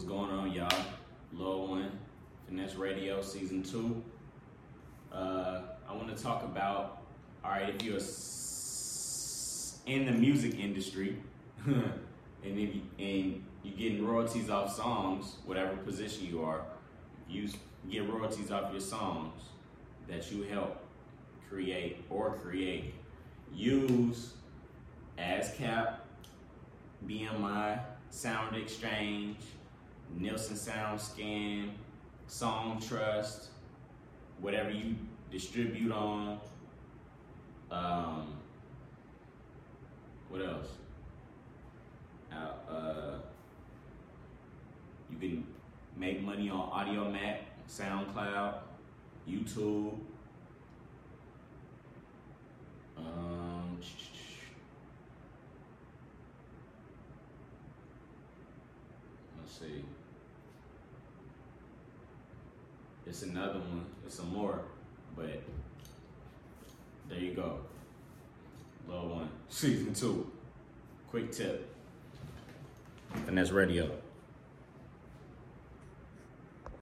going on, y'all? Lil One, Finesse Radio Season 2. Uh, I want to talk about, all right, if you're s- in the music industry and, if you, and you're getting royalties off songs, whatever position you are, you get royalties off your songs that you help create or create. Use ASCAP, BMI, SoundExchange, Nielsen Sound Scan, Songtrust, whatever you distribute on. Um, what else? Uh, you can make money on Audiomack, SoundCloud, YouTube. Um, let's see. It's another one. It's some more, but there you go. Low one, season two. Quick tip. And Finesse Radio.